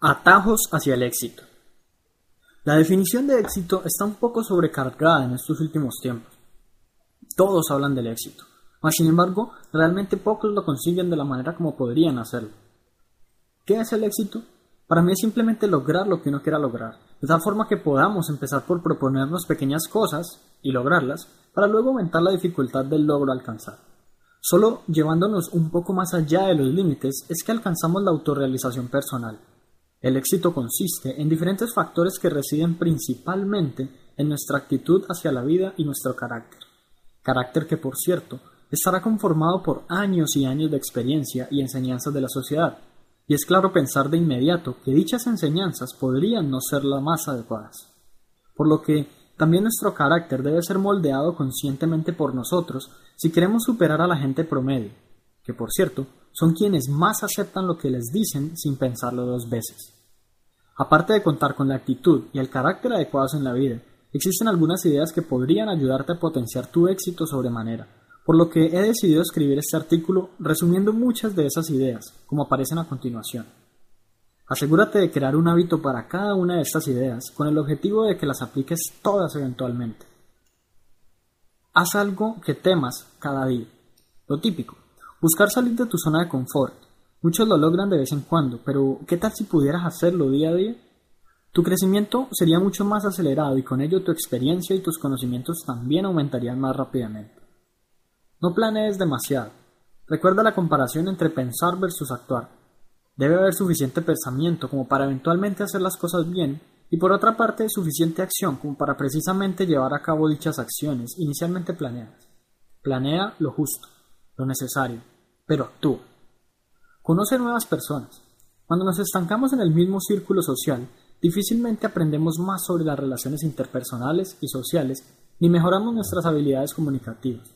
Atajos hacia el éxito. La definición de éxito está un poco sobrecargada en estos últimos tiempos. Todos hablan del éxito, mas sin embargo, realmente pocos lo consiguen de la manera como podrían hacerlo. ¿Qué es el éxito? Para mí es simplemente lograr lo que uno quiera lograr, de tal forma que podamos empezar por proponernos pequeñas cosas y lograrlas, para luego aumentar la dificultad del logro alcanzar. Solo llevándonos un poco más allá de los límites es que alcanzamos la autorrealización personal. El éxito consiste en diferentes factores que residen principalmente en nuestra actitud hacia la vida y nuestro carácter. Carácter que, por cierto, estará conformado por años y años de experiencia y enseñanzas de la sociedad, y es claro pensar de inmediato que dichas enseñanzas podrían no ser las más adecuadas. Por lo que también nuestro carácter debe ser moldeado conscientemente por nosotros si queremos superar a la gente promedio, que por cierto son quienes más aceptan lo que les dicen sin pensarlo dos veces. Aparte de contar con la actitud y el carácter adecuados en la vida, existen algunas ideas que podrían ayudarte a potenciar tu éxito sobremanera, por lo que he decidido escribir este artículo resumiendo muchas de esas ideas, como aparecen a continuación. Asegúrate de crear un hábito para cada una de estas ideas con el objetivo de que las apliques todas eventualmente. Haz algo que temas cada día. Lo típico, Buscar salir de tu zona de confort. Muchos lo logran de vez en cuando, pero ¿qué tal si pudieras hacerlo día a día? Tu crecimiento sería mucho más acelerado y con ello tu experiencia y tus conocimientos también aumentarían más rápidamente. No planees demasiado. Recuerda la comparación entre pensar versus actuar. Debe haber suficiente pensamiento como para eventualmente hacer las cosas bien y por otra parte suficiente acción como para precisamente llevar a cabo dichas acciones inicialmente planeadas. Planea lo justo lo necesario, pero actúa. Conoce nuevas personas. Cuando nos estancamos en el mismo círculo social, difícilmente aprendemos más sobre las relaciones interpersonales y sociales, ni mejoramos nuestras habilidades comunicativas.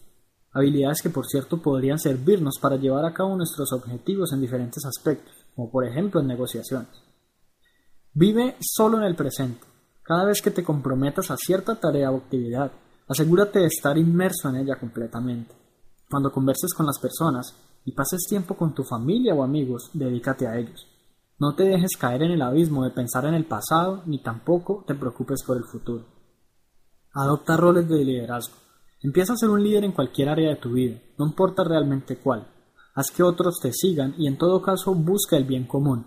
Habilidades que, por cierto, podrían servirnos para llevar a cabo nuestros objetivos en diferentes aspectos, como por ejemplo en negociaciones. Vive solo en el presente. Cada vez que te comprometas a cierta tarea o actividad, asegúrate de estar inmerso en ella completamente. Cuando converses con las personas y pases tiempo con tu familia o amigos, dedícate a ellos. No te dejes caer en el abismo de pensar en el pasado ni tampoco te preocupes por el futuro. Adopta roles de liderazgo. Empieza a ser un líder en cualquier área de tu vida, no importa realmente cuál. Haz que otros te sigan y en todo caso busca el bien común.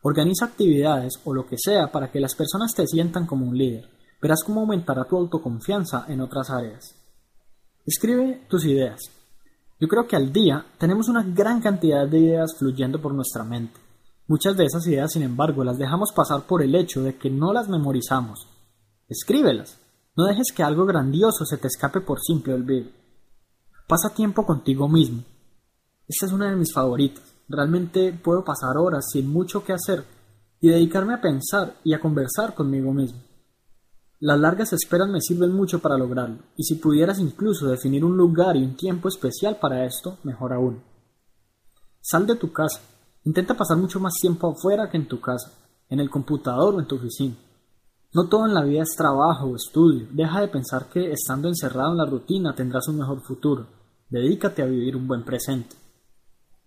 Organiza actividades o lo que sea para que las personas te sientan como un líder. Verás cómo aumentará tu autoconfianza en otras áreas. Escribe tus ideas. Yo creo que al día tenemos una gran cantidad de ideas fluyendo por nuestra mente. Muchas de esas ideas, sin embargo, las dejamos pasar por el hecho de que no las memorizamos. Escríbelas. No dejes que algo grandioso se te escape por simple olvido. Pasa tiempo contigo mismo. Esta es una de mis favoritas. Realmente puedo pasar horas sin mucho que hacer y dedicarme a pensar y a conversar conmigo mismo. Las largas esperas me sirven mucho para lograrlo, y si pudieras incluso definir un lugar y un tiempo especial para esto, mejor aún. Sal de tu casa. Intenta pasar mucho más tiempo afuera que en tu casa, en el computador o en tu oficina. No todo en la vida es trabajo o estudio. Deja de pensar que estando encerrado en la rutina tendrás un mejor futuro. Dedícate a vivir un buen presente.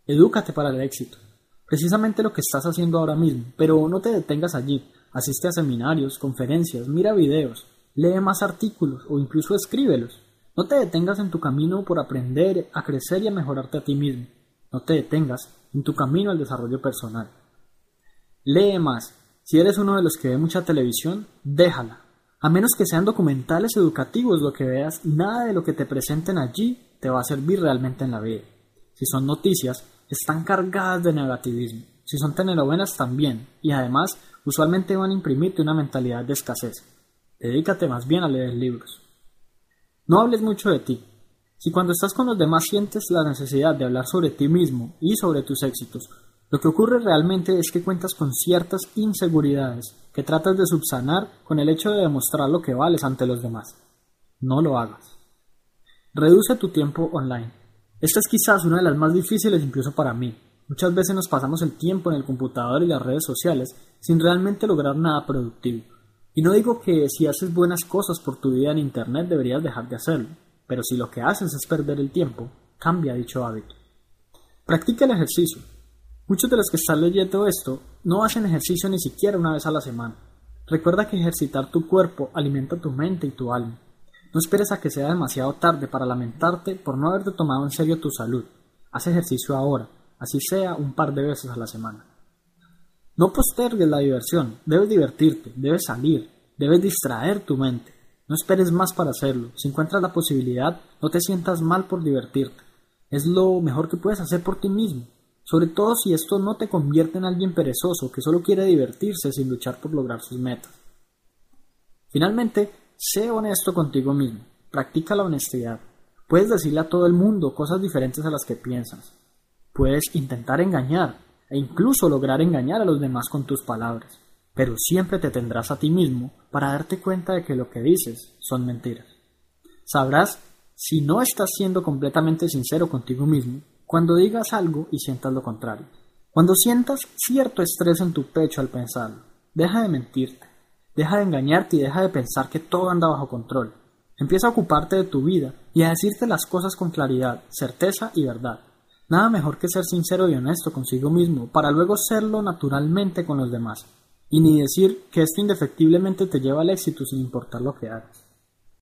Edúcate para el éxito. Precisamente lo que estás haciendo ahora mismo, pero no te detengas allí. Asiste a seminarios, conferencias, mira videos, lee más artículos o incluso escríbelos. No te detengas en tu camino por aprender, a crecer y a mejorarte a ti mismo. No te detengas en tu camino al desarrollo personal. Lee más. Si eres uno de los que ve mucha televisión, déjala. A menos que sean documentales educativos lo que veas, nada de lo que te presenten allí te va a servir realmente en la vida. Si son noticias, están cargadas de negativismo. Si son telenovelas también. Y además usualmente van a imprimirte una mentalidad de escasez. Dedícate más bien a leer libros. No hables mucho de ti. Si cuando estás con los demás sientes la necesidad de hablar sobre ti mismo y sobre tus éxitos, lo que ocurre realmente es que cuentas con ciertas inseguridades que tratas de subsanar con el hecho de demostrar lo que vales ante los demás. No lo hagas. Reduce tu tiempo online. Esta es quizás una de las más difíciles incluso para mí, Muchas veces nos pasamos el tiempo en el computador y las redes sociales sin realmente lograr nada productivo. Y no digo que si haces buenas cosas por tu vida en Internet deberías dejar de hacerlo, pero si lo que haces es perder el tiempo, cambia dicho hábito. Practica el ejercicio. Muchos de los que están leyendo esto no hacen ejercicio ni siquiera una vez a la semana. Recuerda que ejercitar tu cuerpo alimenta tu mente y tu alma. No esperes a que sea demasiado tarde para lamentarte por no haberte tomado en serio tu salud. Haz ejercicio ahora, así sea un par de veces a la semana. No postergues la diversión, debes divertirte, debes salir, debes distraer tu mente. No esperes más para hacerlo. Si encuentras la posibilidad, no te sientas mal por divertirte. Es lo mejor que puedes hacer por ti mismo sobre todo si esto no te convierte en alguien perezoso que solo quiere divertirse sin luchar por lograr sus metas. Finalmente, sé honesto contigo mismo, practica la honestidad. Puedes decirle a todo el mundo cosas diferentes a las que piensas. Puedes intentar engañar e incluso lograr engañar a los demás con tus palabras, pero siempre te tendrás a ti mismo para darte cuenta de que lo que dices son mentiras. Sabrás si no estás siendo completamente sincero contigo mismo cuando digas algo y sientas lo contrario. Cuando sientas cierto estrés en tu pecho al pensarlo, deja de mentirte, deja de engañarte y deja de pensar que todo anda bajo control. Empieza a ocuparte de tu vida y a decirte las cosas con claridad, certeza y verdad. Nada mejor que ser sincero y honesto consigo mismo para luego serlo naturalmente con los demás. Y ni decir que esto indefectiblemente te lleva al éxito sin importar lo que hagas.